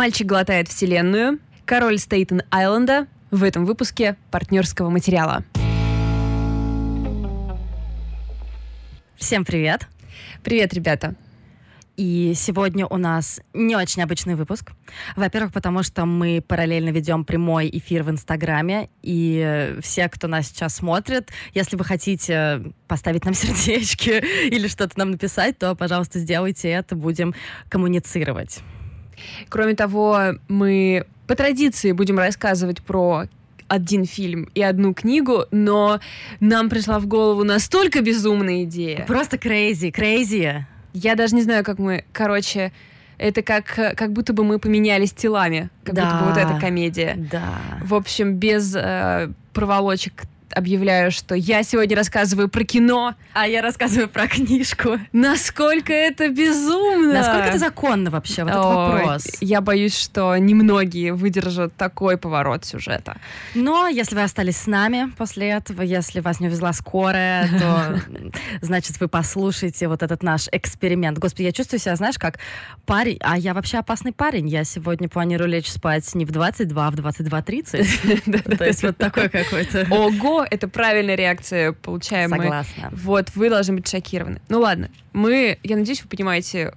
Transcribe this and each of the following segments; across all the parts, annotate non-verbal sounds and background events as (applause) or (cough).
Мальчик глотает вселенную. Король Стейтен-Айленда. В этом выпуске партнерского материала. Всем привет! Привет, ребята! И сегодня у нас не очень обычный выпуск. Во-первых, потому что мы параллельно ведем прямой эфир в Инстаграме. И все, кто нас сейчас смотрит, если вы хотите поставить нам (laughs) сердечки или что-то нам написать, то, пожалуйста, сделайте это, будем коммуницировать. Кроме того, мы по традиции будем рассказывать про один фильм и одну книгу, но нам пришла в голову настолько безумная идея. Просто crazy, crazy. Я даже не знаю, как мы... Короче, это как, как будто бы мы поменялись телами. Как да, будто бы вот эта комедия. Да. В общем, без э, проволочек объявляю, что я сегодня рассказываю про кино. А я рассказываю про книжку. Насколько это безумно! Насколько это законно вообще? Вот О, этот вопрос. Я боюсь, что немногие выдержат такой поворот сюжета. Но если вы остались с нами после этого, если вас не увезла скорая, то (laughs) значит вы послушаете вот этот наш эксперимент. Господи, я чувствую себя, знаешь, как парень, а я вообще опасный парень. Я сегодня планирую лечь спать не в 22, а в 22.30. (laughs) То есть вот такой какой-то... Ого! Это правильная реакция, получаем Согласна. мы. Вот, вы должны быть шокированы. Ну ладно, мы, я надеюсь, вы понимаете,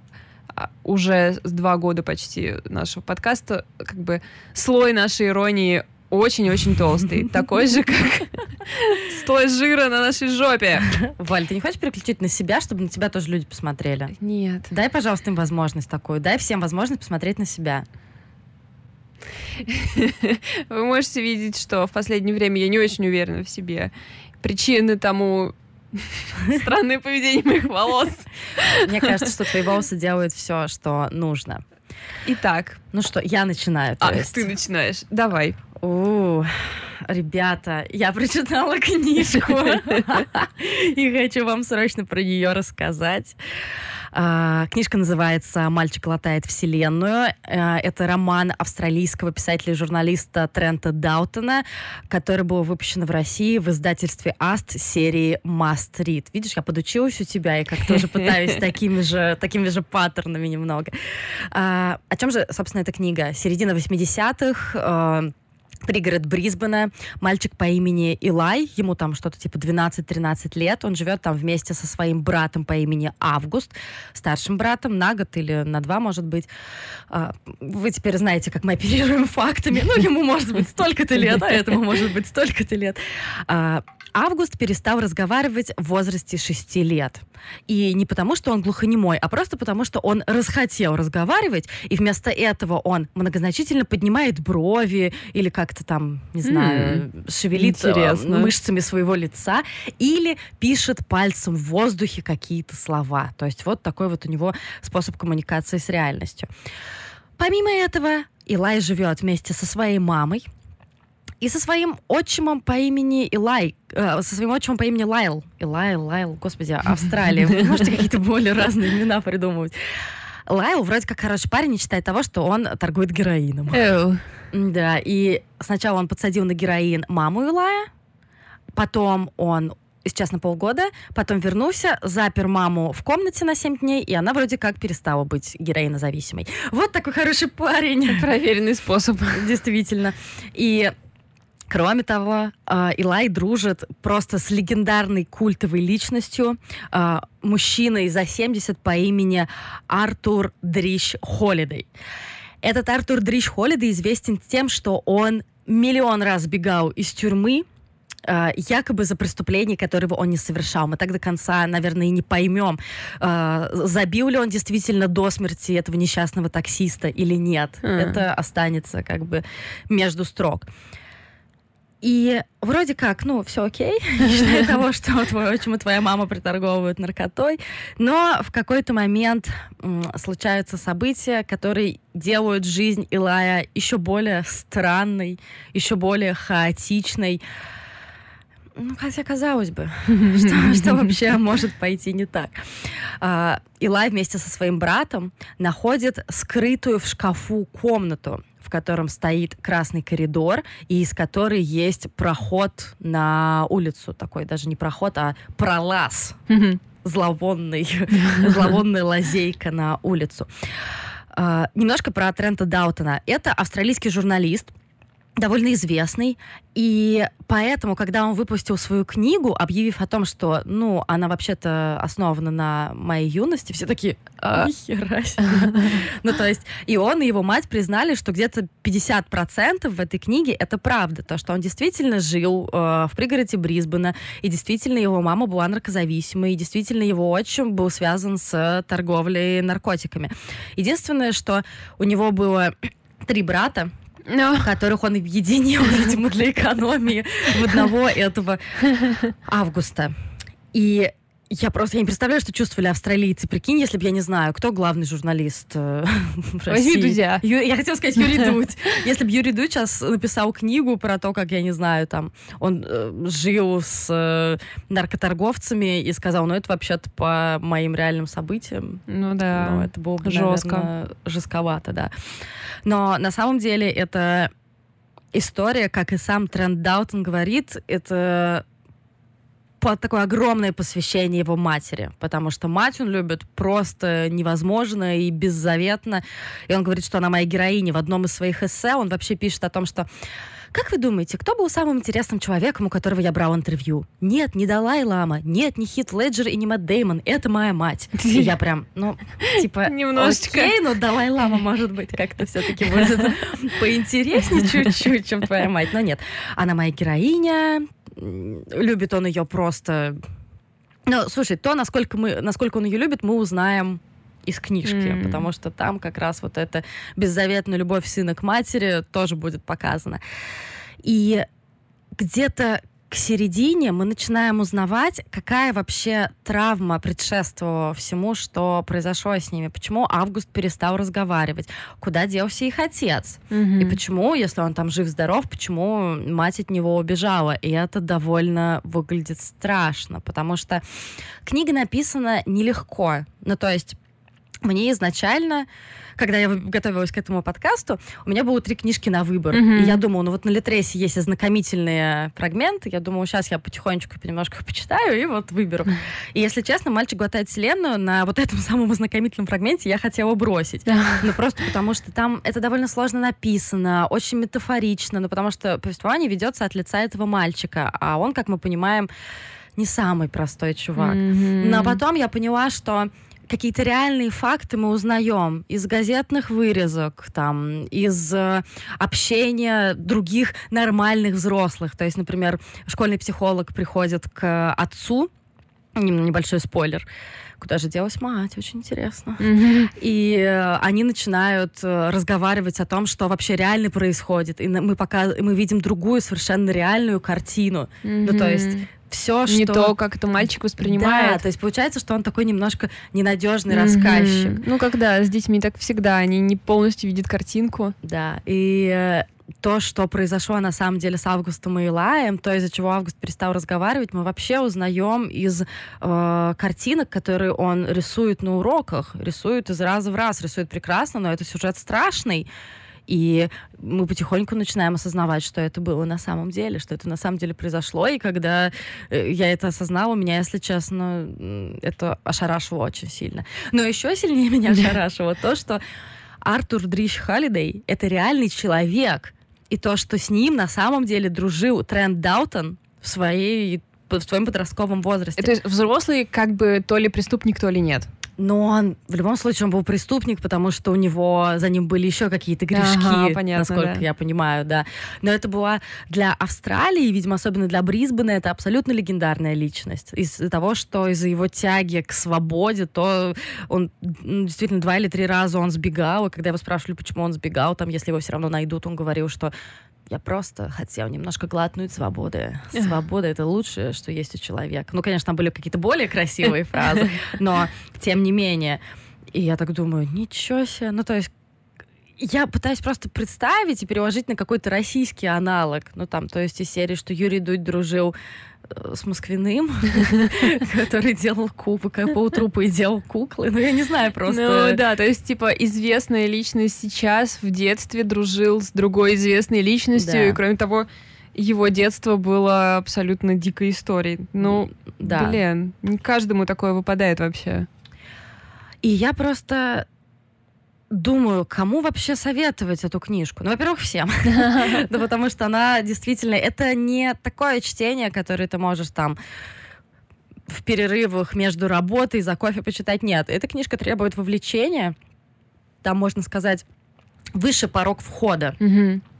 а, уже с два года почти нашего подкаста, как бы слой нашей иронии очень-очень толстый. (laughs) Такой же, как слой жира на нашей жопе. Валь, ты не хочешь переключить на себя, чтобы на тебя тоже люди посмотрели? Нет. Дай, пожалуйста, им возможность такую. Дай всем возможность посмотреть на себя. (laughs) Вы можете видеть, что в последнее время я не очень уверена в себе. Причины тому (laughs) странное поведение моих волос. Мне кажется, что твои волосы делают все, что нужно. Итак. Ну что, я начинаю. А, есть. ты начинаешь. Давай. У, ребята, я прочитала книжку (laughs) и хочу вам срочно про нее рассказать. А, книжка называется «Мальчик латает вселенную». А, это роман австралийского писателя и журналиста Трента Даутона, который был выпущен в России в издательстве «Аст» серии «Must Read». Видишь, я подучилась у тебя и как тоже пытаюсь (laughs) такими же, такими же паттернами немного. А, о чем же, собственно, эта книга? Середина 80-х, пригород Брисбена, мальчик по имени Илай, ему там что-то типа 12-13 лет, он живет там вместе со своим братом по имени Август, старшим братом, на год или на два, может быть. А, вы теперь знаете, как мы оперируем фактами, ну, ему может быть столько-то лет, а этому может быть столько-то лет. Август перестал разговаривать в возрасте 6 лет. И не потому, что он глухонемой, а просто потому, что он расхотел разговаривать, и вместо этого он многозначительно поднимает брови или как-то там, не знаю, mm, шевелит э, интересно. мышцами своего лица, или пишет пальцем в воздухе какие-то слова. То есть вот такой вот у него способ коммуникации с реальностью. Помимо этого, Илай живет вместе со своей мамой, и со своим отчимом по имени Илай, э, со своим отчимом по имени Лайл. Илай, Лайл, господи, (laughs) Австралия. Вы можете какие-то более разные имена придумывать. Лайл вроде как хороший парень, не считая того, что он торгует героином. Ew. Да, и сначала он подсадил на героин маму Илая, потом он сейчас на полгода, потом вернулся, запер маму в комнате на 7 дней, и она вроде как перестала быть героинозависимой. Вот такой хороший парень. Проверенный способ. Действительно. И Кроме того, а, Илай дружит просто с легендарной культовой личностью, а, мужчиной за 70 по имени Артур Дрищ Холидей. Этот Артур Дрищ Холидей известен тем, что он миллион раз бегал из тюрьмы, а, якобы за преступление, которого он не совершал. Мы так до конца, наверное, и не поймем, забил ли он действительно до смерти этого несчастного таксиста или нет. Mm. Это останется как бы между строк. И вроде как, ну, все окей, (laughs) считая того, что твой отчим и твоя мама приторговывают наркотой, но в какой-то момент случаются события, которые делают жизнь Илая еще более странной, еще более хаотичной. Ну, хотя казалось бы, (laughs) что, что вообще может пойти не так. А, Илай вместе со своим братом находит скрытую в шкафу комнату, в котором стоит красный коридор, и из которой есть проход на улицу. Такой даже не проход, а пролаз. Зловонный, (laughs) зловонная лазейка на улицу. А, немножко про Трента Даутона. Это австралийский журналист, довольно известный, и поэтому, когда он выпустил свою книгу, объявив о том, что, ну, она вообще-то основана на моей юности, все такие, а, хера (laughs) Ну, то есть, и он, и его мать признали, что где-то 50% в этой книге это правда, то, что он действительно жил э, в пригороде Брисбена, и действительно его мама была наркозависимой, и действительно его отчим был связан с торговлей наркотиками. Единственное, что у него было три брата, которых он объединил, (laughs) видимо, для экономии в одного этого (laughs) августа. И я просто я не представляю, что чувствовали австралийцы. Прикинь, если бы я не знаю, кто главный журналист э, (laughs) России. Дудя. Ю, я хотела сказать Юрий (laughs) Дудь. Если бы Юрий Дудь сейчас написал книгу про то, как, я не знаю, там, он э, жил с э, наркоторговцами и сказал, ну, это вообще-то по моим реальным событиям. Ну да. Ну, это было бы, Жестко. наверное, жестковато, да. Но на самом деле это история, как и сам Трент Даутон говорит, это такое огромное посвящение его матери, потому что мать он любит просто невозможно и беззаветно. И он говорит, что она моя героиня. В одном из своих эссе он вообще пишет о том, что как вы думаете, кто был самым интересным человеком, у которого я брал интервью? Нет, не Далай Лама, нет, не Хит Леджер и не Мэтт Деймон, это моя мать. И я прям, ну, (laughs) типа, Немножечко. окей, но Далай Лама, может быть, как-то все-таки будет (laughs) поинтереснее чуть-чуть, чем твоя мать. Но нет, она моя героиня, любит он ее просто... Ну, слушай, то, насколько, мы, насколько он ее любит, мы узнаем из книжки, mm. потому что там как раз вот эта беззаветная любовь сына к матери тоже будет показана. И где-то к середине мы начинаем узнавать, какая вообще травма предшествовала всему, что произошло с ними. Почему Август перестал разговаривать? Куда делся их отец? Mm-hmm. И почему, если он там жив-здоров, почему мать от него убежала? И это довольно выглядит страшно, потому что книга написана нелегко. Ну, то есть мне изначально когда я готовилась к этому подкасту, у меня было три книжки на выбор. Mm-hmm. И я думала, ну вот на Литресе есть ознакомительные фрагменты. Я думала, сейчас я потихонечку немножко их почитаю и вот выберу. И если честно, мальчик глотает вселенную на вот этом (laughs) самом ознакомительном фрагменте я хотела бросить. Ну просто потому что там это довольно сложно написано, очень метафорично, ну потому что повествование ведется от лица этого мальчика, а он, как мы понимаем, не самый простой чувак. Mm-hmm. Но потом я поняла, что какие-то реальные факты мы узнаем из газетных вырезок, там, из э, общения других нормальных взрослых. То есть, например, школьный психолог приходит к отцу, небольшой спойлер, куда же делась мать, очень интересно. Mm-hmm. И э, они начинают э, разговаривать о том, что вообще реально происходит. И мы пока мы видим другую совершенно реальную картину. Mm-hmm. Ну, то есть все, что... Не то, как это мальчик воспринимает. Да, то есть получается, что он такой немножко ненадежный mm-hmm. рассказчик. Ну, когда с детьми так всегда, они не полностью видят картинку. Да, и э, то, что произошло на самом деле с Августом и Илаем, то, из-за чего Август перестал разговаривать, мы вообще узнаем из э, картинок, которые он рисует на уроках. Рисует из раза в раз, рисует прекрасно, но это сюжет страшный. И мы потихоньку начинаем осознавать, что это было на самом деле, что это на самом деле произошло. И когда э, я это осознала, меня, если честно, это ошарашило очень сильно. Но еще сильнее меня ошарашило то, что Артур Дрищ Халлидей — это реальный человек. И то, что с ним на самом деле дружил Трент Даутон в своей в своем подростковом возрасте. То есть взрослый как бы то ли преступник, то ли нет. Но он в любом случае он был преступник, потому что у него за ним были еще какие-то грешки, ага, понятно, насколько да. я понимаю, да. Но это была для Австралии, видимо, особенно для Брисбена, это абсолютно легендарная личность. Из-за того, что из-за его тяги к свободе, то он действительно два или три раза он сбегал, и когда его спрашивали, почему он сбегал, там, если его все равно найдут, он говорил, что я просто хотел немножко глотнуть свободы. (laughs) Свобода — это лучшее, что есть у человека. Ну, конечно, там были какие-то более красивые (laughs) фразы, но тем не менее. И я так думаю, ничего себе. Ну, то есть я пытаюсь просто представить и переложить на какой-то российский аналог. Ну, там, то есть из серии, что Юрий Дудь дружил э, с Москвиным, (laughs) который делал кубы, как по утру и делал куклы. Ну, я не знаю просто. Ну, да, то есть, типа, известная личность сейчас в детстве дружил с другой известной личностью, и, кроме того, его детство было абсолютно дикой историей. Ну, да. блин, не каждому такое выпадает вообще. И я просто думаю, кому вообще советовать эту книжку? Ну, во-первых, всем. (laughs) Ну, потому что она действительно... Это не такое чтение, которое ты можешь там в перерывах между работой за кофе почитать. Нет, эта книжка требует вовлечения. Там, можно сказать, выше порог входа.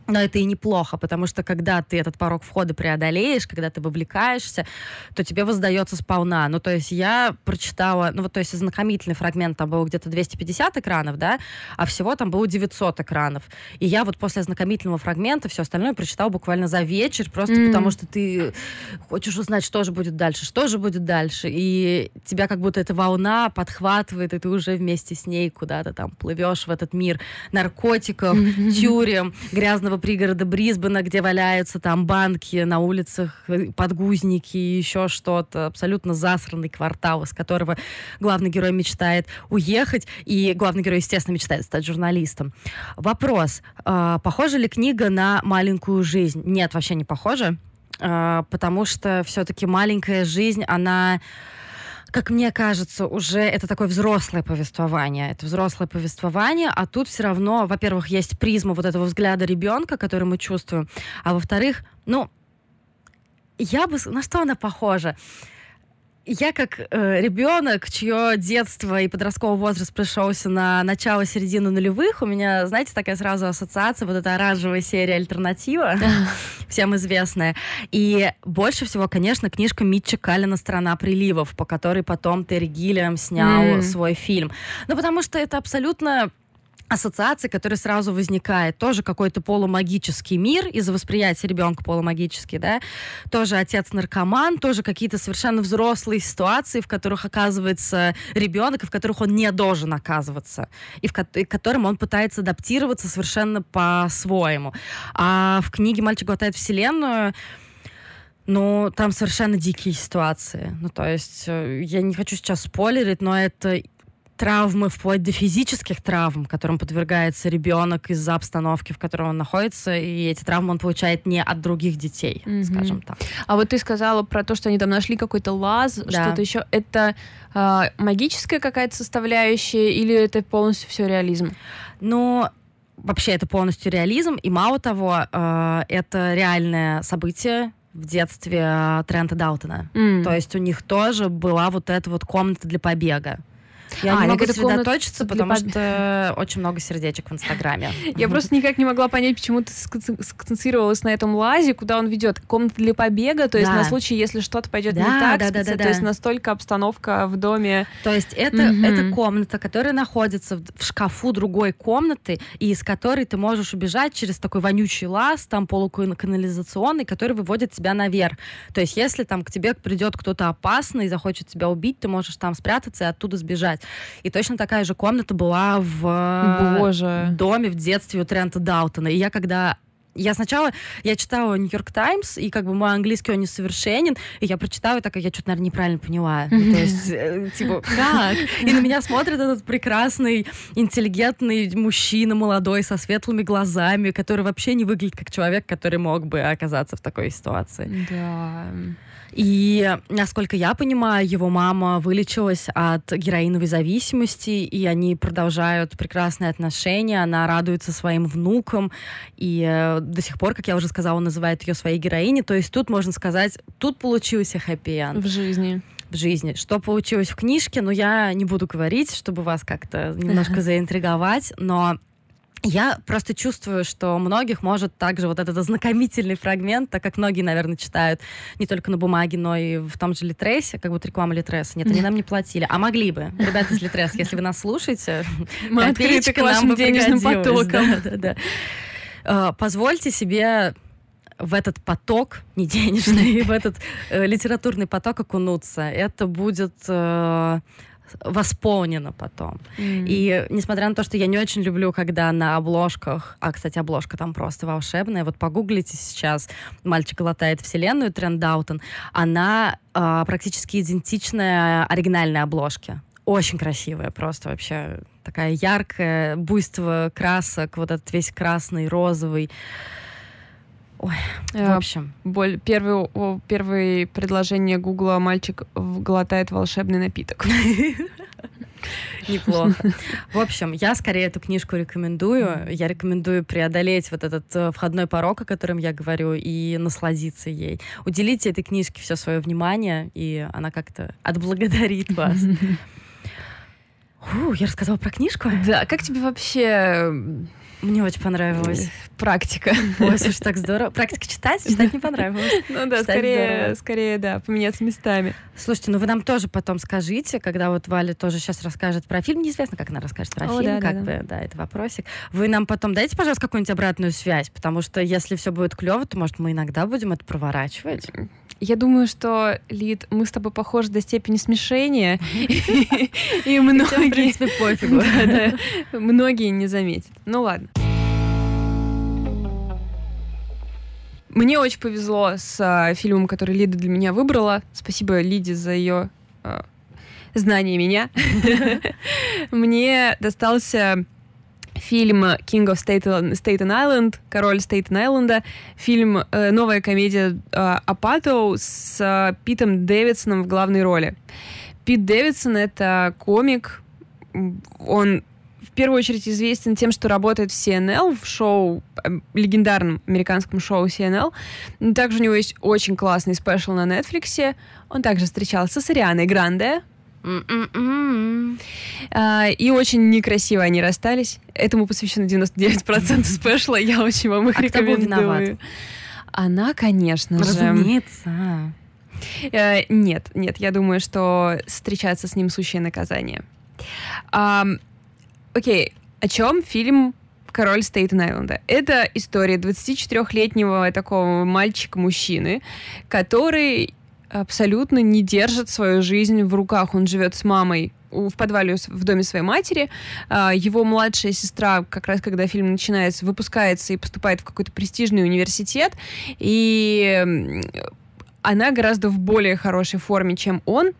Но это и неплохо, потому что когда ты этот порог входа преодолеешь, когда ты вовлекаешься, то тебе воздается сполна. Ну, то есть я прочитала, ну, вот, то есть знакомительный фрагмент там был где-то 250 экранов, да, а всего там было 900 экранов. И я вот после знакомительного фрагмента все остальное прочитала буквально за вечер, просто mm. потому что ты хочешь узнать, что же будет дальше, что же будет дальше. И тебя как будто эта волна подхватывает, и ты уже вместе с ней куда-то там плывешь в этот мир наркотиков, тюрем, грязного маленького пригорода Брисбена, где валяются там банки на улицах, э, подгузники и еще что-то. Абсолютно засранный квартал, из которого главный герой мечтает уехать. И главный герой, естественно, мечтает стать журналистом. Вопрос. Э, похожа ли книга на «Маленькую жизнь»? Нет, вообще не похожа. Э, потому что все-таки «Маленькая жизнь», она как мне кажется, уже это такое взрослое повествование. Это взрослое повествование, а тут все равно, во-первых, есть призма вот этого взгляда ребенка, который мы чувствуем, а во-вторых, ну, я бы... На что она похожа? Я как э, ребенок, чье детство и подростковый возраст пришелся на начало середину нулевых, у меня, знаете, такая сразу ассоциация, вот эта оранжевая серия «Альтернатива», (laughs) всем известная. И больше всего, конечно, книжка Митча Каллина «Страна приливов», по которой потом Терри Гиллиам снял свой фильм. Ну, потому что это абсолютно ассоциации, которая сразу возникает. Тоже какой-то полумагический мир из-за восприятия ребенка полумагический, да. Тоже отец наркоман, тоже какие-то совершенно взрослые ситуации, в которых оказывается ребенок, в которых он не должен оказываться, и в ко- и которым он пытается адаптироваться совершенно по-своему. А в книге «Мальчик глотает вселенную» Ну, там совершенно дикие ситуации. Ну, то есть, э, я не хочу сейчас спойлерить, но это травмы, вплоть до физических травм, которым подвергается ребенок из-за обстановки, в которой он находится, и эти травмы он получает не от других детей, mm-hmm. скажем так. А вот ты сказала про то, что они там нашли какой-то лаз, да. что-то еще. Это э, магическая какая-то составляющая или это полностью все реализм? Ну, вообще это полностью реализм, и мало того, э, это реальное событие, в детстве э, Трента Даутона. Mm. То есть у них тоже была вот эта вот комната для побега. Я а, не могу сосредоточиться, потому что очень много сердечек в Инстаграме. (laughs) Я просто никак не могла понять, почему ты сконцентрировалась на этом лазе, куда он ведет. Комната для побега, то есть на случай, если что-то пойдет не так, то есть настолько обстановка в доме. То есть это комната, которая находится в шкафу другой комнаты, и из которой ты можешь убежать через такой вонючий лаз, там полуканализационный, который выводит тебя наверх. То есть если там к тебе придет кто-то опасный и захочет тебя убить, ты можешь там спрятаться и оттуда сбежать. И точно такая же комната была в Боже. доме в детстве у Трента Даутона. И я когда я сначала, я читала Нью-Йорк Таймс, и как бы мой английский, он несовершенен, и я прочитала, так я что-то, наверное, неправильно поняла. Ну, то есть, э, типа, (laughs) как? И на меня смотрит этот прекрасный, интеллигентный мужчина, молодой, со светлыми глазами, который вообще не выглядит как человек, который мог бы оказаться в такой ситуации. Да. И, насколько я понимаю, его мама вылечилась от героиновой зависимости, и они продолжают прекрасные отношения, она радуется своим внукам, и э, до сих пор, как я уже сказала, он называет ее своей героиней, то есть тут, можно сказать, тут получился хэппи-энд. В жизни в жизни. Что получилось в книжке, ну, я не буду говорить, чтобы вас как-то немножко (laughs) заинтриговать, но я просто чувствую, что многих может также вот этот ознакомительный фрагмент, так как многие, наверное, читают не только на бумаге, но и в том же Литресе, как будто реклама Литреса. Нет, они нам не платили. А могли бы. Ребята из Литрес, если вы нас слушаете, мы открыты к вашим денежным потокам. Да, да, да. А, позвольте себе в этот поток, не денежный, (laughs) в этот э, литературный поток окунуться. Это будет э, восполнено потом. Mm. И несмотря на то, что я не очень люблю, когда на обложках, а, кстати, обложка там просто волшебная, вот погуглите сейчас «Мальчик латает вселенную» Тренд Даутон, она э, практически идентичная оригинальной обложке. Очень красивая, просто вообще такая яркая, буйство красок, вот этот весь красный, розовый. Ой, в э, общем. Боль, первый, первое предложение Гугла «Мальчик глотает волшебный напиток». (laughs) Неплохо. В общем, я скорее эту книжку рекомендую. Я рекомендую преодолеть вот этот э, входной порог, о котором я говорю, и насладиться ей. Уделите этой книжке все свое внимание, и она как-то отблагодарит (laughs) вас. Фу, я рассказала про книжку. Да, как тебе вообще мне очень понравилось. Практика. Ой, слушай, так здорово. Практика читать? Читать не понравилось. Ну да, скорее, скорее, да, поменяться местами. Слушайте, ну вы нам тоже потом скажите, когда вот Валя тоже сейчас расскажет про фильм, неизвестно, как она расскажет про фильм, как бы, да, это вопросик. Вы нам потом дайте, пожалуйста, какую-нибудь обратную связь, потому что если все будет клево, то, может, мы иногда будем это проворачивать. Я думаю, что, Лид, мы с тобой похожи до степени смешения. (laughs) И многие... в принципе, пофигу. (laughs) Многие не заметят. Ну ладно. Мне очень повезло с а, фильмом, который Лида для меня выбрала. Спасибо Лиде за ее а, знание меня. (laughs) Мне достался фильм King of Staten, Staten Island, король Стейтен Айленда, фильм, э, новая комедия э, Апато с э, Питом Дэвидсоном в главной роли. Пит Дэвидсон — это комик, он первую очередь известен тем, что работает в CNL, в шоу, э, легендарном американском шоу CNL. Также у него есть очень классный спешл на Netflix. Он также встречался с Арианой Гранде, а, и очень некрасиво они расстались. Этому посвящено 99% (laughs) спешла. Я очень вам их а рекомендую. Кто был виноват? Она, конечно же. Разумеется. Э, нет, нет, я думаю, что встречаться с ним сущее наказание. Окей, о чем фильм король Стейтен-Айленда. Это история 24-летнего такого мальчика-мужчины, который абсолютно не держит свою жизнь в руках. Он живет с мамой в подвале в доме своей матери. А, его младшая сестра, как раз когда фильм начинается, выпускается и поступает в какой-то престижный университет. И она гораздо в более хорошей форме, чем он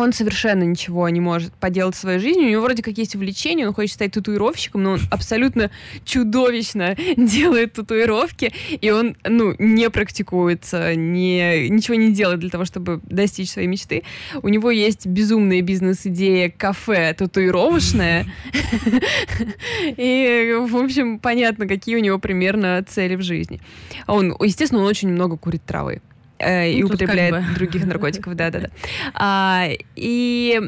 он совершенно ничего не может поделать своей жизни. У него вроде как есть увлечение, он хочет стать татуировщиком, но он абсолютно чудовищно (laughs) делает татуировки, и он, ну, не практикуется, не, ничего не делает для того, чтобы достичь своей мечты. У него есть безумная бизнес-идея кафе татуировочное, (laughs) и, в общем, понятно, какие у него примерно цели в жизни. Он, естественно, он очень много курит травы э, и ну, употребляет как бы. других наркотиков, да-да-да. А, и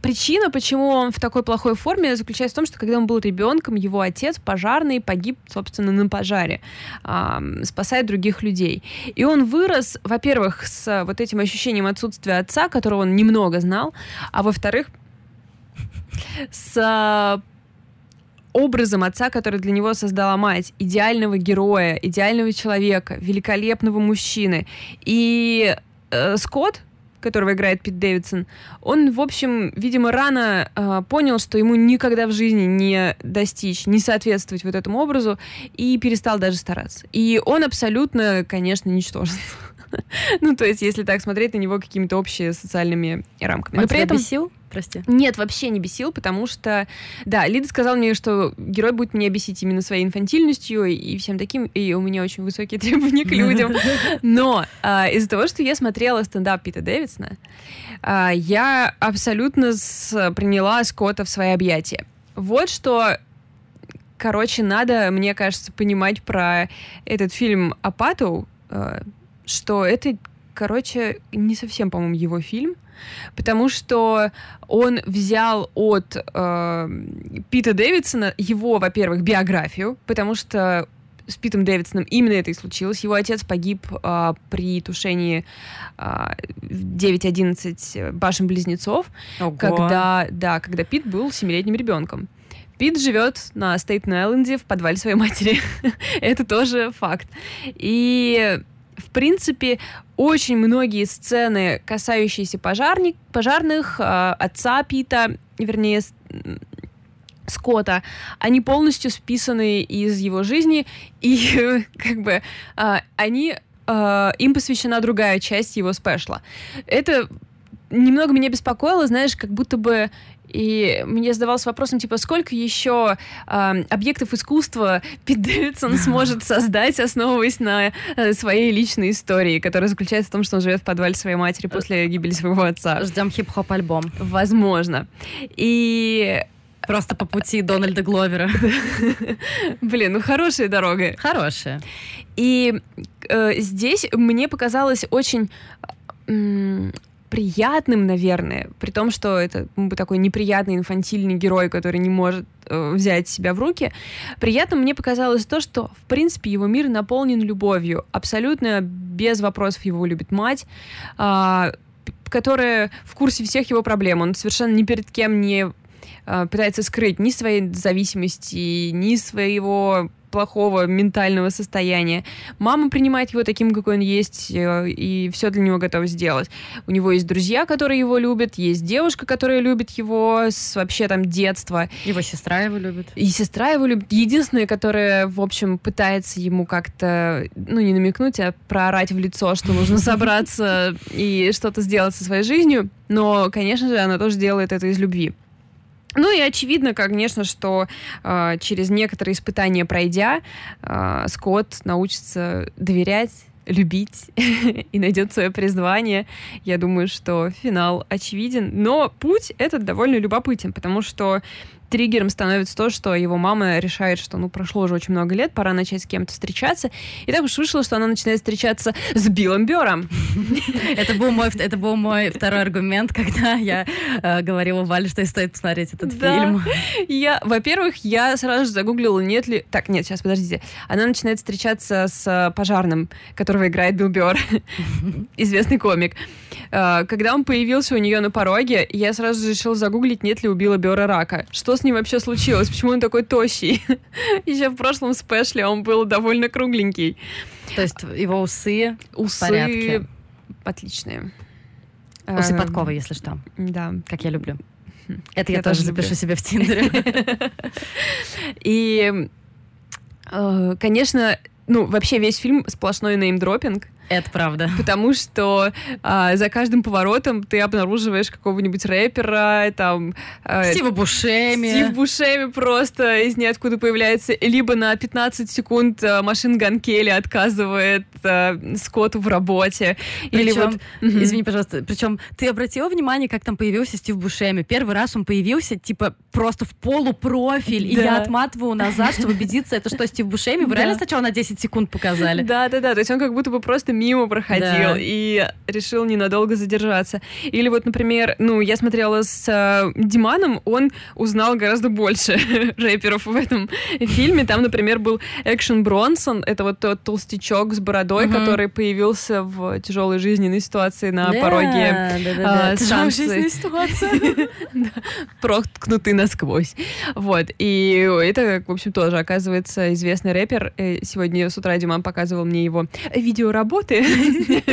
причина, почему он в такой плохой форме, заключается в том, что когда он был ребенком, его отец пожарный погиб, собственно, на пожаре, э, спасая других людей. И он вырос, во-первых, с вот этим ощущением отсутствия отца, которого он немного знал, а во-вторых, с образом отца, который для него создала мать, идеального героя, идеального человека, великолепного мужчины. И э, Скотт, которого играет Пит Дэвидсон, он, в общем, видимо, рано э, понял, что ему никогда в жизни не достичь, не соответствовать вот этому образу, и перестал даже стараться. И он абсолютно, конечно, ничтожество. (laughs) ну, то есть, если так смотреть на него какими-то общими социальными рамками. Он Но при этом... бесил? Прости. Нет, вообще не бесил, потому что, да, Лида сказала мне, что герой будет меня бесить именно своей инфантильностью и всем таким, и у меня очень высокие (laughs) требования к людям. Но а, из-за того, что я смотрела стендап Пита Дэвидсона, а, я абсолютно с, приняла Скотта в свои объятия. Вот что короче, надо, мне кажется, понимать про этот фильм «Апатоу», а, что это, короче, не совсем, по-моему, его фильм, потому что он взял от э, Пита Дэвидсона его, во-первых, биографию, потому что с Питом Дэвидсоном именно это и случилось. Его отец погиб э, при тушении э, 9-11 башен-близнецов, когда, да, когда Пит был семилетним ребенком. Пит живет на Стейтен-Айленде в подвале своей матери. (laughs) это тоже факт. И в принципе, очень многие сцены, касающиеся пожарник, пожарных, э, отца Пита, вернее, Скотта, они полностью списаны из его жизни, и (laughs) как бы э, они э, им посвящена другая часть его спешла. Это немного меня беспокоило, знаешь, как будто бы И мне задавался вопросом, типа, сколько еще э, объектов искусства Пит Дэвидсон (laughs) сможет создать, основываясь на э, своей личной истории, которая заключается в том, что он живет в подвале своей матери после гибели своего отца. Ждем хип-хоп альбом. Возможно. И Просто по пути Дональда Гловера. (laughs) Блин, ну хорошая дорога. Хорошая. И э, здесь мне показалось очень приятным, наверное, при том, что это такой неприятный инфантильный герой, который не может э, взять себя в руки. Приятным мне показалось то, что, в принципе, его мир наполнен любовью. Абсолютно без вопросов его любит мать. Э, которая в курсе всех его проблем. Он совершенно ни перед кем не э, пытается скрыть ни своей зависимости, ни своего плохого ментального состояния. Мама принимает его таким, какой он есть, э, и все для него готова сделать. У него есть друзья, которые его любят, есть девушка, которая любит его с вообще там детства. Его сестра его любит. И сестра его любит. Единственная, которая, в общем, пытается ему как-то, ну, не намекнуть, а проорать в лицо, что нужно собраться (laughs) и что-то сделать со своей жизнью. Но, конечно же, она тоже делает это из любви. Ну и очевидно, конечно, что э, через некоторые испытания пройдя, э, Скотт научится доверять любить (laughs) и найдет свое призвание. Я думаю, что финал очевиден. Но путь этот довольно любопытен, потому что триггером становится то, что его мама решает, что ну прошло уже очень много лет, пора начать с кем-то встречаться. И так уж вышло, что она начинает встречаться с Биллом Бёром. (laughs) Это был мой, это был мой второй аргумент, когда я э, говорила Вале, что стоит посмотреть этот фильм. Я, во-первых, я сразу же загуглила, нет ли... Так, нет, сейчас, подождите. Она начинает встречаться с пожарным, которого играет Билл Бёр, (laughs) известный комик. Э, когда он появился у нее на пороге, я сразу же решила загуглить, нет ли у Билла Бёра рака. Что с ним вообще случилось? Почему он такой тощий? (laughs) Еще в прошлом спешле он был довольно кругленький. То есть его усы, усы в порядке? отличные. Усы подковы, если что. Да. Как я люблю. Это я, я тоже запишу люблю. себе в Тиндере. (laughs) И, э, конечно, ну, вообще весь фильм сплошной неймдропинг. Это правда. Потому что а, за каждым поворотом ты обнаруживаешь какого-нибудь рэпера, там... А, Стива Бушеми. Стив Бушеми просто из ниоткуда появляется. Либо на 15 секунд а, Машин Ган Келли отказывает а, Скотту в работе. Причем, Или вот... Извини, пожалуйста, причем ты обратила внимание, как там появился Стив Бушеми? Первый раз он появился, типа, просто в полупрофиль, да. и я отматываю назад, чтобы убедиться, это что, Стив Бушеми? Вы да. реально сначала на 10 секунд показали? Да-да-да, то есть он как будто бы просто мимо проходил да. и решил ненадолго задержаться. Или вот, например, ну, я смотрела с э, Диманом, он узнал гораздо больше (laughs) рэперов в этом фильме. Там, например, был Экшен Бронсон, это вот тот толстячок с бородой, угу. который появился в тяжелой жизненной ситуации на да, пороге да, да, да. Тяжелая жизненная ситуация. (laughs) Проткнутый насквозь. Вот. И это, в общем, тоже, оказывается, известный рэпер. Э, сегодня с утра Диман показывал мне его видеоработу, работы.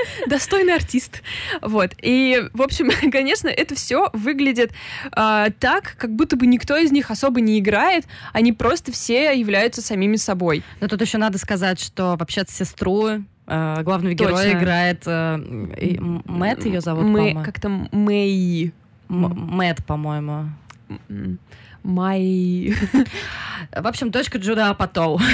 (laughs) Достойный артист. Вот. И, в общем, (laughs) конечно, это все выглядит э, так, как будто бы никто из них особо не играет, они просто все являются самими собой. Но тут еще надо сказать, что вообще сестру э, главного Точно. героя играет э, Мэтт ее зовут, Мы как-то Мэй. Мэтт, по-моему. Май... В общем, дочка Джуда Апатоу. (laughs)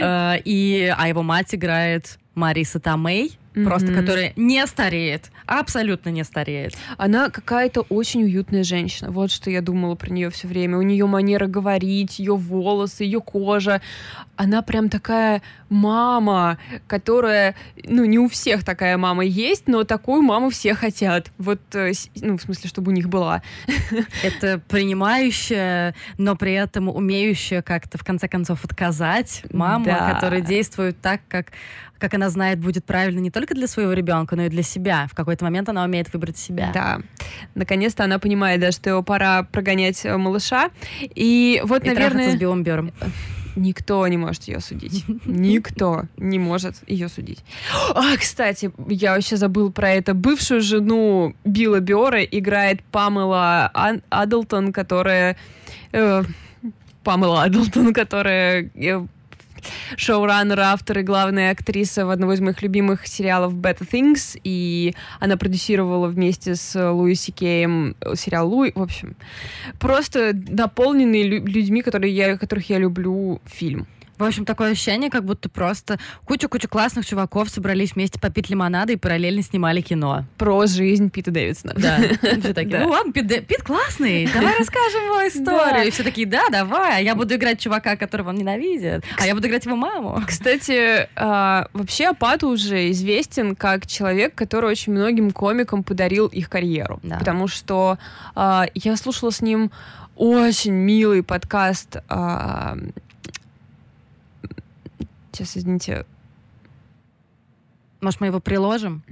Э, и, а его мать играет Мариса Тамей mm-hmm. просто которая не стареет, абсолютно не стареет. Она какая-то очень уютная женщина. Вот что я думала про нее все время. У нее манера говорить, ее волосы, ее кожа. Она прям такая мама, которая, ну, не у всех такая мама есть, но такую маму все хотят. Вот, э, ну, в смысле, чтобы у них была. (laughs) Это принимающая, но при этом умеющая как-то в конце концов отказать мама, да. которая действует так, как как она знает, будет правильно не только для своего ребенка, но и для себя. В какой-то момент она умеет выбрать себя. Да. Наконец-то она понимает, да, что его пора прогонять э, малыша. И вот, и наверное... с Биллом Бёром. Никто не может ее судить. (laughs) Никто не может ее судить. А, кстати, я вообще забыл про это. Бывшую жену Билла Биора играет Памела Адлтон, которая... Э, Памела Адлтон, которая э, шоураннер, автор и главная актриса в одного из моих любимых сериалов Better Things, и она продюсировала вместе с Луи Кеем сериал Луи, в общем, просто наполненный людьми, которые я, которых я люблю, фильм. В общем, такое ощущение, как будто просто куча-куча классных чуваков собрались вместе попить лимонада и параллельно снимали кино. Про жизнь Пита Дэвидсона. Да. (laughs) Все такие, ну ладно, Пит, классный, давай расскажем его историю. И все такие, да, давай, а я буду играть чувака, которого он ненавидит, а я буду играть его маму. Кстати, а, вообще Апату уже известен как человек, который очень многим комикам подарил их карьеру. Потому что а, я слушала с ним очень милый подкаст Сейчас, извините. Может, мы его приложим?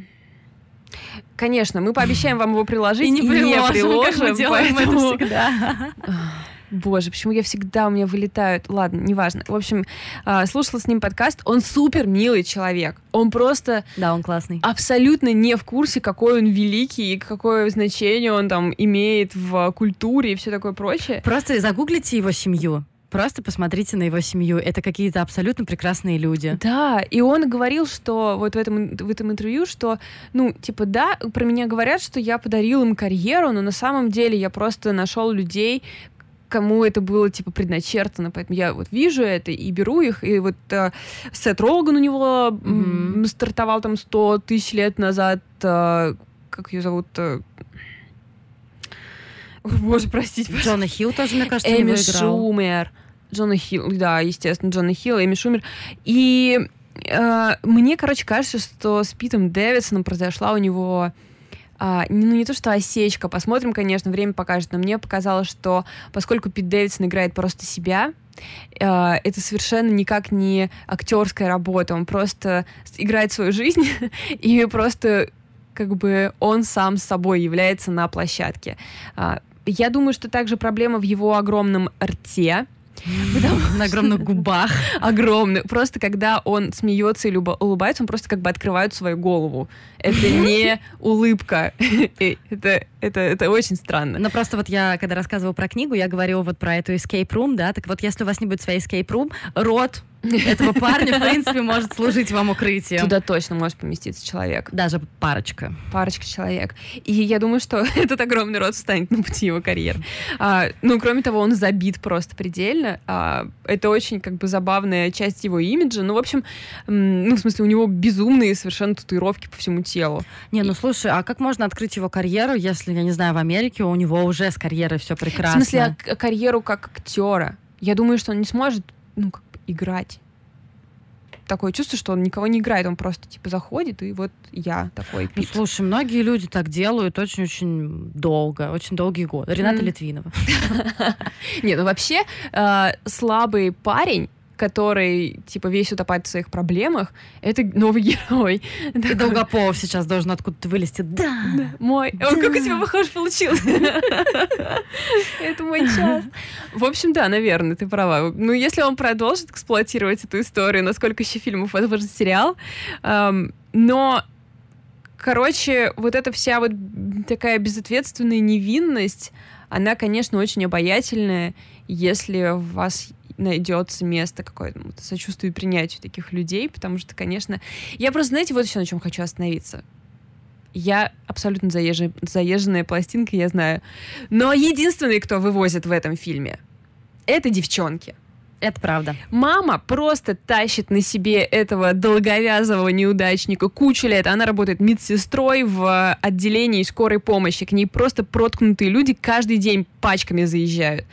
Конечно, мы пообещаем вам его приложить и не приложим, не приложим как мы делаем поэтому... это всегда. (laughs) Боже, почему я всегда у меня вылетают? Ладно, неважно. В общем, а, слушала с ним подкаст. Он супер милый человек. Он просто... Да, он классный. Абсолютно не в курсе, какой он великий и какое значение он там имеет в культуре и все такое прочее. Просто загуглите его семью. Просто посмотрите на его семью. Это какие-то абсолютно прекрасные люди. Да, и он говорил, что вот в этом, в этом интервью, что, ну, типа, да, про меня говорят, что я подарил им карьеру, но на самом деле я просто нашел людей, кому это было типа предначертано, поэтому я вот вижу это и беру их, и вот э, Сет Роган у него mm-hmm. стартовал там 100 тысяч лет назад, э, как ее зовут? Э, Боже, простите. Джона Хилл тоже, мне кажется, Эми. Шумер. Джона Хилл, да, естественно, Джона Хилл, Эми Шумер. И э, мне, короче, кажется, что с Питом Дэвидсоном произошла у него а, ну, не то, что осечка, посмотрим, конечно, время покажет, но мне показалось, что поскольку Пит Дэвидсон играет просто себя, а, это совершенно никак не актерская работа, он просто играет свою жизнь (laughs) и просто как бы он сам с собой является на площадке. А, я думаю, что также проблема в его огромном рте, на огромных губах. Огромных. Просто когда он смеется или улыбается, он просто как бы открывает свою голову. Это не улыбка. это, это, это очень странно. Но просто вот я, когда рассказывала про книгу, я говорила вот про эту escape room, да, так вот если у вас не будет своей escape room, рот этого парня, в принципе, может служить вам укрытием. Туда точно может поместиться человек. Даже парочка. Парочка человек. И я думаю, что (laughs) этот огромный рот встанет на пути его карьеры. А, ну, кроме того, он забит просто предельно. А, это очень, как бы, забавная часть его имиджа. Ну, в общем, ну, в смысле, у него безумные совершенно татуировки по всему телу. Не, ну, слушай, а как можно открыть его карьеру, если, я не знаю, в Америке у него уже с карьерой все прекрасно? В смысле, а карьеру как актера? Я думаю, что он не сможет, ну, как играть. Такое чувство, что он никого не играет, он просто типа заходит, и вот я такой. Ну, слушай, многие люди так делают очень-очень долго, очень долгие годы. Рената mm. Литвинова. (laughs) Нет, ну вообще э, слабый парень который, типа, весь утопает в своих проблемах, это новый герой. (laughs) И Долгополов сейчас должен откуда-то вылезти. Да, да мой. Да. Он как у тебя похож получился. (laughs) Это мой час. В общем, да, наверное, ты права. Ну, если он продолжит эксплуатировать эту историю, насколько еще фильмов, возможно, сериал, но Короче, вот эта вся вот такая безответственная невинность, она, конечно, очень обаятельная, если у вас найдется место какое-то сочувствие и принятию таких людей, потому что, конечно, я просто, знаете, вот еще на чем хочу остановиться. Я абсолютно заезженная, заезженная пластинка, я знаю. Но единственный, кто вывозит в этом фильме, это девчонки. Это правда. Мама просто тащит на себе этого долговязого неудачника кучу лет. Она работает медсестрой в отделении скорой помощи. К ней просто проткнутые люди каждый день пачками заезжают.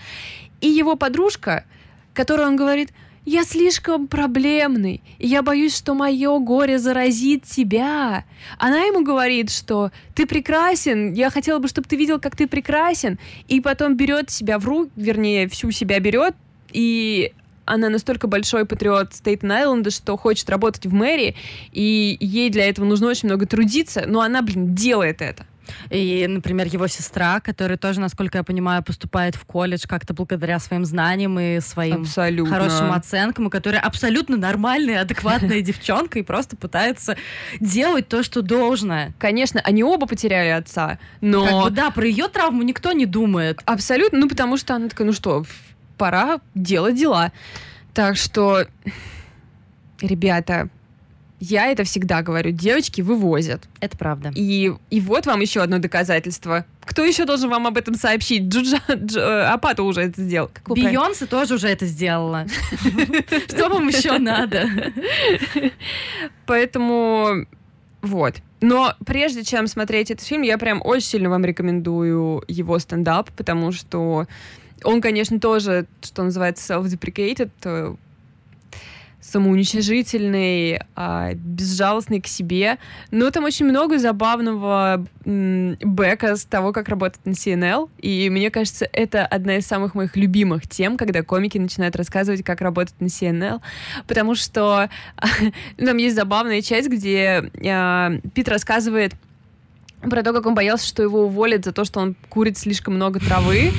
И его подружка которой он говорит, я слишком проблемный, и я боюсь, что мое горе заразит тебя. Она ему говорит, что ты прекрасен, я хотела бы, чтобы ты видел, как ты прекрасен, и потом берет себя в руки, вернее, всю себя берет, и она настолько большой патриот Стейтен-Айленда, что хочет работать в мэрии, и ей для этого нужно очень много трудиться, но она, блин, делает это. И, например, его сестра, которая тоже, насколько я понимаю, поступает в колледж как-то благодаря своим знаниям и своим абсолютно. хорошим оценкам, и которая абсолютно нормальная, адекватная (laughs) девчонка и просто пытается делать то, что должно. Конечно, они оба потеряли отца, но... Как бы, да, про ее травму никто не думает. Абсолютно, ну потому что она такая, ну что, пора делать дела. Так что ребята, я это всегда говорю, девочки вывозят. Это правда. И, и вот вам еще одно доказательство. Кто еще должен вам об этом сообщить? Джуджа, Дж, э, Апата уже это сделал. Бейонсе тоже уже это сделала. (laughs) Что вам еще надо? Поэтому вот. Но прежде чем смотреть этот фильм, я прям очень сильно вам рекомендую его стендап, потому что он, конечно, тоже, что называется, self-deprecated, э, самоуничижительный, а, безжалостный к себе. Но там очень много забавного бэка с того, как работает на CNL. И мне кажется, это одна из самых моих любимых тем, когда комики начинают рассказывать, как работать на CNL. Потому что (laughs) там есть забавная часть, где а, Пит рассказывает про то, как он боялся, что его уволят за то, что он курит слишком много травы.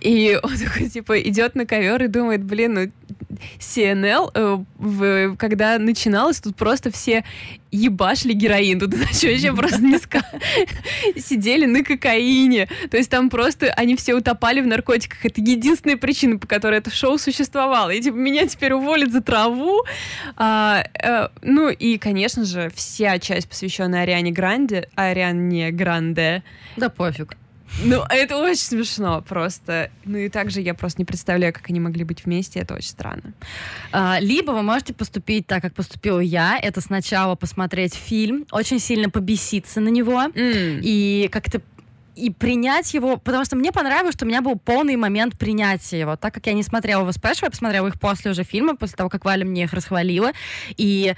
И он (laughs) такой, типа, идет на ковер и думает, блин, ну, CNL, э, в, когда начиналось, тут просто все ебашли героин. Тут (laughs) иначе вообще просто не (laughs) сидели на кокаине. То есть там просто они все утопали в наркотиках. Это единственная причина, по которой это шоу существовало. И типа меня теперь уволят за траву. А, а, ну и, конечно же, вся часть, посвященная Ариане Гранде, Ариане Гранде. Да пофиг. Ну, это очень смешно просто. Ну и также я просто не представляю, как они могли быть вместе, это очень странно. А, либо вы можете поступить так, как поступила я, это сначала посмотреть фильм, очень сильно побеситься на него, mm. и как-то и принять его, потому что мне понравилось, что у меня был полный момент принятия его. Так как я не смотрела его спешл, я посмотрела их после уже фильма, после того, как Валя мне их расхвалила. И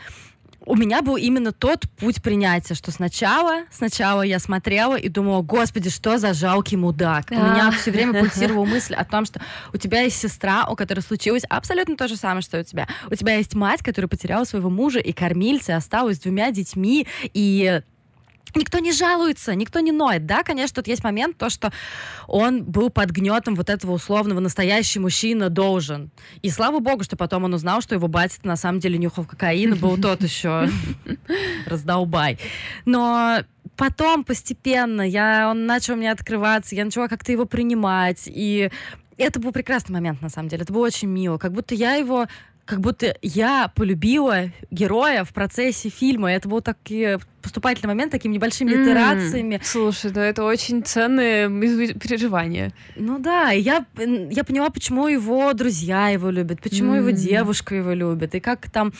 у меня был именно тот путь принятия, что сначала, сначала я смотрела и думала, господи, что за жалкий мудак. У меня все время пульсировала (laughs) мысль о том, что у тебя есть сестра, у которой случилось абсолютно то же самое, что у тебя. У тебя есть мать, которая потеряла своего мужа и кормильца, и осталась с двумя детьми, и Никто не жалуется, никто не ноет. Да, конечно, тут есть момент, то, что он был под гнетом вот этого условного настоящий мужчина должен. И слава богу, что потом он узнал, что его батя на самом деле нюхал кокаин, был тот еще (laughs) раздолбай. Но потом постепенно я, он начал мне открываться, я начала как-то его принимать, и это был прекрасный момент, на самом деле. Это было очень мило. Как будто я его как будто я полюбила героя в процессе фильма. Это был такие поступательный момент такими небольшими mm. итерациями. Слушай, да это очень ценные переживания. Ну да, я, я поняла, почему его друзья его любят, почему mm. его девушка его любит, и как там,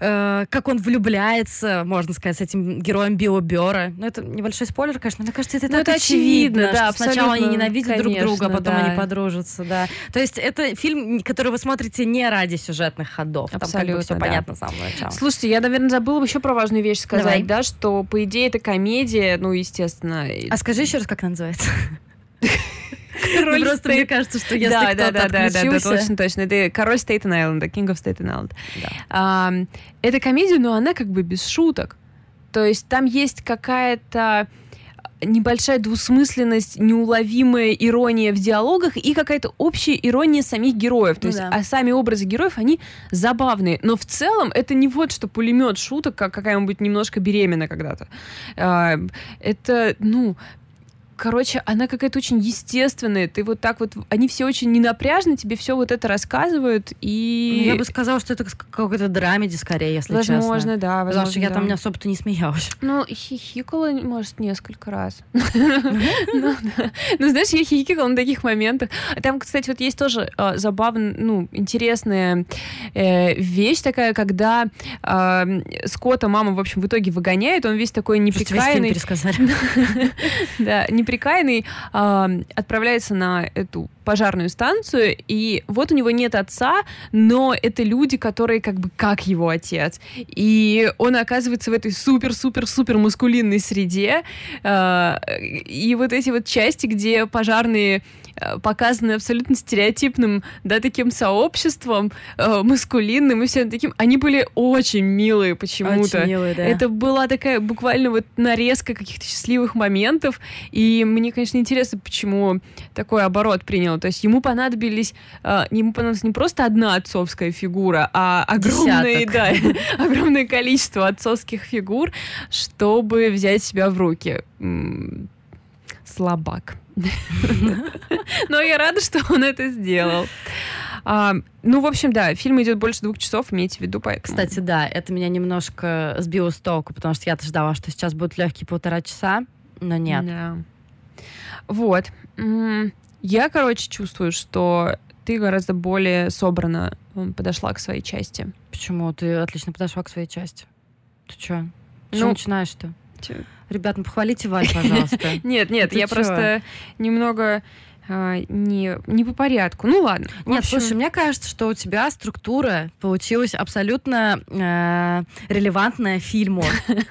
э, как он влюбляется, можно сказать, с этим героем Билла Бера. Ну это небольшой спойлер, конечно, мне кажется, это, ну, это очевидно, очевидно да, сначала они ненавидят конечно, друг друга, а потом да. они подружатся, да. То есть это фильм, который вы смотрите не ради сюжетных ходов, абсолютно, там как бы все да. понятно с самого начала. Слушайте, я, наверное, забыла еще про важную вещь сказать, Давай. да, что, по идее, это комедия, ну, естественно. А скажи еще раз, как она называется? (laughs) Король Просто мне кажется, что если да, кто-то да, да, да, да, точно, точно. Это король Стейтен Айленда, King of Staten Island. Да. А, это комедия, но она как бы без шуток. То есть там есть какая-то небольшая двусмысленность, неуловимая ирония в диалогах и какая-то общая ирония самих героев. То ну, есть, да. а сами образы героев, они забавные. Но в целом это не вот что пулемет шуток, как какая-нибудь немножко беременна когда-то. А, это, ну, короче, она какая-то очень естественная. Ты вот так вот, они все очень ненапряжно тебе все вот это рассказывают и... Я бы сказала, что это какой-то драмеди скорее, если возможно, честно. Возможно, да. Возможно, Потому что я там особо-то не смеялась. Ну, хихикала, может, несколько раз. (laughs) Ну, ну, знаешь, я хихикала на таких моментах. Там, кстати, вот есть тоже а, забавная, ну, интересная э, вещь такая, когда а, Скотта мама, в общем, в итоге выгоняет, он весь такой неприкаянный. (laughs) Да, неприкаянный э, отправляется на эту пожарную станцию, и вот у него нет отца, но это люди, которые как бы как его отец. И он оказывается в этой супер-супер-супер маскулинной среде. Э, и вот эти вот части, где пожарные показаны абсолютно стереотипным, да, таким сообществом, э, маскулинным и всем таким, они были очень милые почему-то. Очень милые, да. Это была такая буквально вот нарезка каких-то счастливых моментов, и мне, конечно, интересно, почему такой оборот принял. То есть ему понадобились, э, ему понадобилась не просто одна отцовская фигура, а огромное, да, (laughs) огромное количество отцовских фигур, чтобы взять себя в руки слабак. (laughs) Но я рада, что он это сделал. А, ну, в общем, да, фильм идет больше двух часов, имейте в виду. Поэтому... Кстати, да, это меня немножко сбило с толку, потому что я-то ждала, что сейчас будут легкие полтора часа, но нет. Да. Вот. Я, короче, чувствую, что ты гораздо более собрано подошла к своей части. Почему? Ты отлично подошла к своей части. Ты что? Ты ну, начинаешь-то? Ребят, ну похвалите Валь, пожалуйста. (laughs) Нет, нет, я просто немного а, не, не по порядку. Ну ладно. Нет, общем... слушай, мне кажется, что у тебя структура получилась абсолютно э, релевантная фильму. (laughs)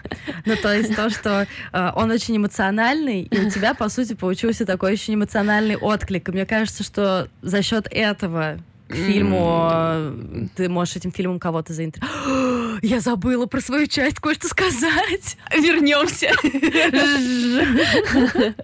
Ну, то есть то, что э, он очень эмоциональный, и у тебя, по сути, получился такой очень эмоциональный отклик. И мне кажется, что за счет этого фильму, э, ты можешь этим фильмом кого-то заинтересовать. (gasps) Я забыла про свою часть кое-что сказать. (laughs) Вернемся. (laughs)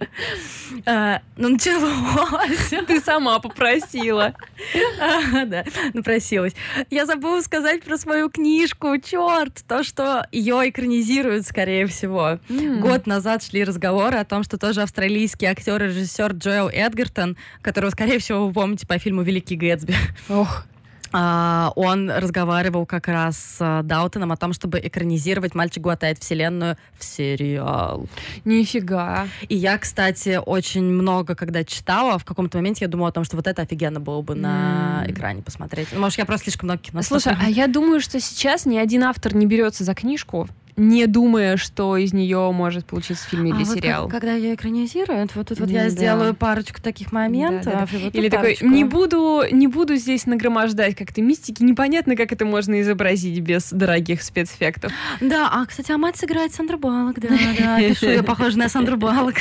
А, ну, началось. Ты сама попросила. (laughs) Да, напросилась. Я забыла сказать про свою книжку. Черт, то, что ее экранизируют, скорее всего. Год назад шли разговоры о том, что тоже австралийский актер и режиссер Джоэл Эдгертон, которого, скорее всего, вы помните по фильму «Великий Гэтсби». Ох, Uh, он разговаривал как раз с Даутоном о том, чтобы экранизировать «Мальчик глотает вселенную» в сериал. Нифига. И я, кстати, очень много, когда читала, в каком-то моменте я думала о том, что вот это офигенно было бы mm. на экране посмотреть. Может, я просто слишком много кино Слушай, а я думаю, что сейчас ни один автор не берется за книжку, не думая, что из нее может получиться фильм или а сериал. Вот как, когда ее экранизируют, вот тут вот я да. сделаю парочку таких моментов. Да, да. Вот или такой, не буду, не буду здесь нагромождать как-то мистики, непонятно, как это можно изобразить без дорогих спецэффектов. Да, а, кстати, а мать сыграет Сандра Баллок, да, да, пишу, я похожа на Сандру Баллок.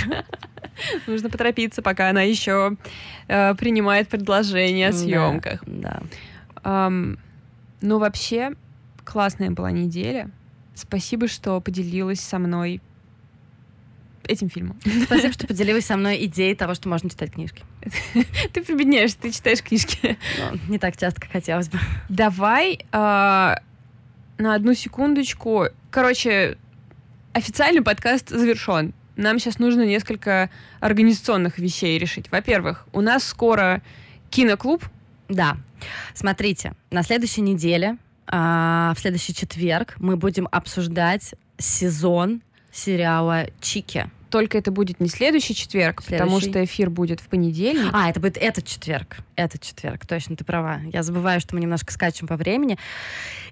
(laughs) Нужно поторопиться, пока она еще э, принимает предложения о съемках. Да. да. Ну, вообще, классная была неделя. Спасибо, что поделилась со мной этим фильмом. (laughs) Спасибо, что поделилась со мной идеей того, что можно читать книжки. (laughs) Ты прибедняешь, ты читаешь книжки. Ну, не так часто, как хотелось бы. Давай э, на одну секундочку. Короче, официальный подкаст завершен. Нам сейчас нужно несколько организационных вещей решить. Во-первых, у нас скоро киноклуб. Да. Смотрите, на следующей неделе а, в следующий четверг мы будем обсуждать сезон сериала «Чики». Только это будет не следующий четверг, следующий. потому что эфир будет в понедельник. А, это будет этот четверг. Этот четверг, точно, ты права. Я забываю, что мы немножко скачем по времени.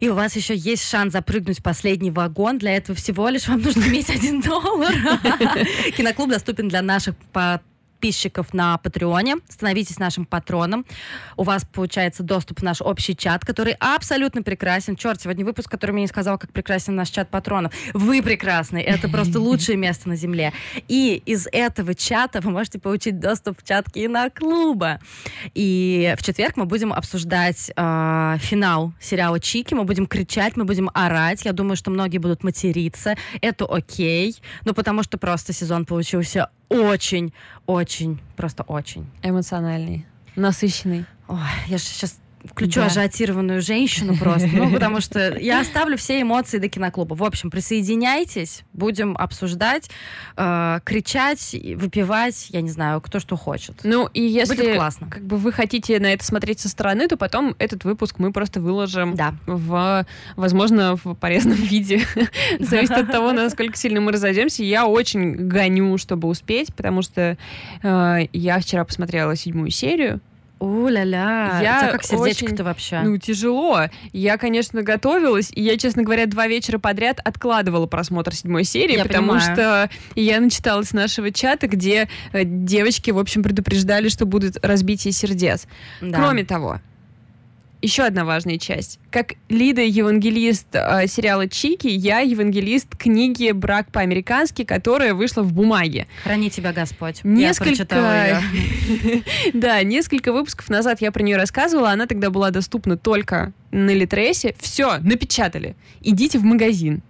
И у вас еще есть шанс запрыгнуть в последний вагон. Для этого всего лишь вам нужно иметь один доллар. (laughs) Киноклуб доступен для наших подписчиков на Патреоне. Становитесь нашим патроном. У вас получается доступ в наш общий чат, который абсолютно прекрасен. Черт, сегодня выпуск, который мне не сказал, как прекрасен наш чат патронов. Вы прекрасны. Это просто (laughs) лучшее место на Земле. И из этого чата вы можете получить доступ в чат киноклуба. И в четверг мы будем обсуждать э, финал сериала Чики. Мы будем кричать, мы будем орать. Я думаю, что многие будут материться. Это окей. Ну, потому что просто сезон получился очень, очень, просто очень. Эмоциональный, насыщенный. Ой, я сейчас включу да. ажиотированную женщину просто. Ну, (laughs) потому что я оставлю все эмоции до киноклуба. В общем, присоединяйтесь, будем обсуждать, э, кричать, выпивать, я не знаю, кто что хочет. Ну, и если Будет классно. как бы вы хотите на это смотреть со стороны, то потом этот выпуск мы просто выложим да. в, возможно, в полезном (laughs) виде. (laughs) Зависит от того, насколько сильно мы разойдемся. Я очень гоню, чтобы успеть, потому что э, я вчера посмотрела седьмую серию, у-ля-ля. Я как сердечко-то вообще? Ну, тяжело. Я, конечно, готовилась, и я, честно говоря, два вечера подряд откладывала просмотр седьмой серии, я потому понимаю. что я начиталась нашего чата, где э, девочки, в общем, предупреждали, что будут разбитие сердец. Да. Кроме того, еще одна важная часть. Как Лида евангелист э, сериала Чики, я евангелист книги «Брак по-американски», которая вышла в бумаге. Храни тебя Господь. Несколько... (laughs) Да, несколько выпусков назад я про нее рассказывала. Она тогда была доступна только на Литресе. Все, напечатали. Идите в магазин.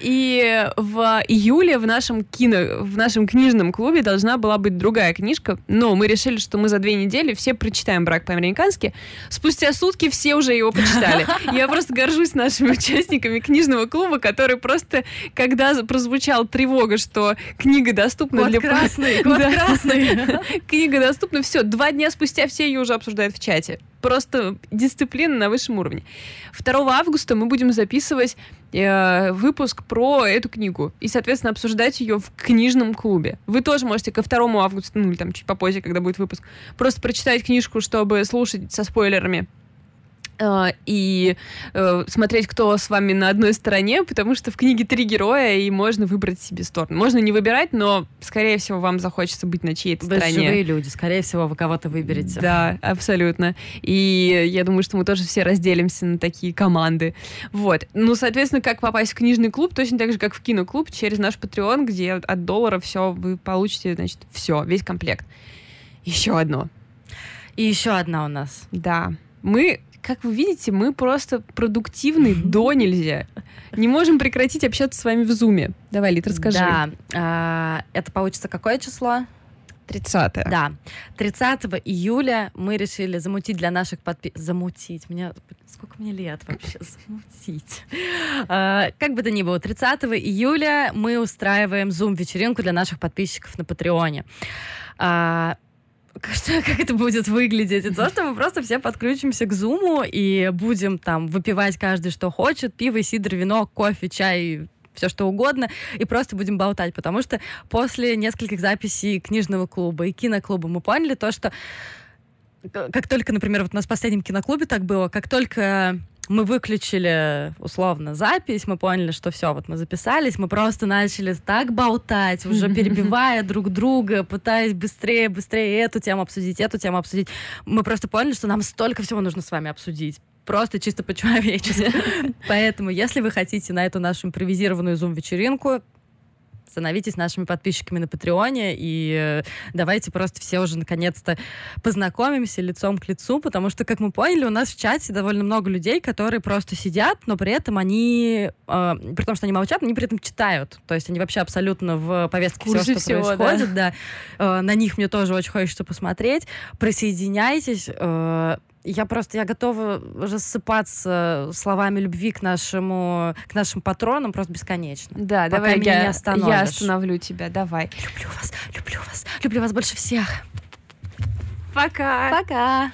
И в июле в нашем кино, в нашем книжном клубе должна была быть другая книжка, но мы решили, что мы за две недели все прочитаем «Брак по-американски». Спустя сутки все уже его почитали. Я просто горжусь нашими участниками книжного клуба, который просто, когда прозвучала тревога, что книга доступна Код для... красный, (laughs) код Да. красный. (laughs) Книга доступна, все, два дня спустя все ее уже обсуждают в чате. Просто дисциплина на высшем уровне. 2 августа мы будем записывать э, выпуск про эту книгу и, соответственно, обсуждать ее в книжном клубе. Вы тоже можете ко 2 августа, ну или там чуть попозже, когда будет выпуск, просто прочитать книжку, чтобы слушать со спойлерами и э, смотреть, кто с вами на одной стороне, потому что в книге три героя, и можно выбрать себе сторону. Можно не выбирать, но, скорее всего, вам захочется быть на чьей-то Вы стороне. живые люди, скорее всего, вы кого-то выберете. Да, абсолютно. И я думаю, что мы тоже все разделимся на такие команды. Вот. Ну, соответственно, как попасть в книжный клуб, точно так же, как в киноклуб, через наш Patreon, где от доллара все вы получите, значит, все, весь комплект. Еще одно. И еще одна у нас. Да. Мы, как вы видите, мы просто продуктивны (laughs) до нельзя. Не можем прекратить общаться с вами в зуме. Давай, Лит, расскажи. Да. а, это получится какое число? 30 Да. 30 июля мы решили замутить для наших подписчиков... Замутить? Мне... Сколько мне лет вообще? Замутить. А, Как бы то ни было, 30 июля мы устраиваем зум-вечеринку для наших подписчиков на Патреоне. А, (laughs) что- как это будет выглядеть? Это то, что мы просто все подключимся к зуму и будем там выпивать каждый, что хочет. Пиво, сидр, вино, кофе, чай, все что угодно, и просто будем болтать, потому что после нескольких записей книжного клуба и киноклуба мы поняли то, что к- как только, например, вот у нас в последнем киноклубе так было, как только мы выключили, условно, запись, мы поняли, что все, вот мы записались, мы просто начали так болтать, уже (laughs) перебивая друг друга, пытаясь быстрее, быстрее эту тему обсудить, эту тему обсудить. Мы просто поняли, что нам столько всего нужно с вами обсудить. Просто чисто по-человечески. (laughs) Поэтому, если вы хотите на эту нашу импровизированную зум-вечеринку, становитесь нашими подписчиками на Патреоне и э, давайте просто все уже наконец-то познакомимся лицом к лицу, потому что, как мы поняли, у нас в чате довольно много людей, которые просто сидят, но при этом они, э, при том, что они молчат, они при этом читают. То есть они вообще абсолютно в повестке В всего, что всего, да. происходит. Да. Э, на них мне тоже очень хочется посмотреть. Присоединяйтесь. э, я просто, я готова рассыпаться словами любви к нашему, к нашим патронам просто бесконечно. Да, Пока давай меня не я, остановишь. я остановлю тебя, давай. Люблю вас, люблю вас, люблю вас больше всех. Пока. Пока.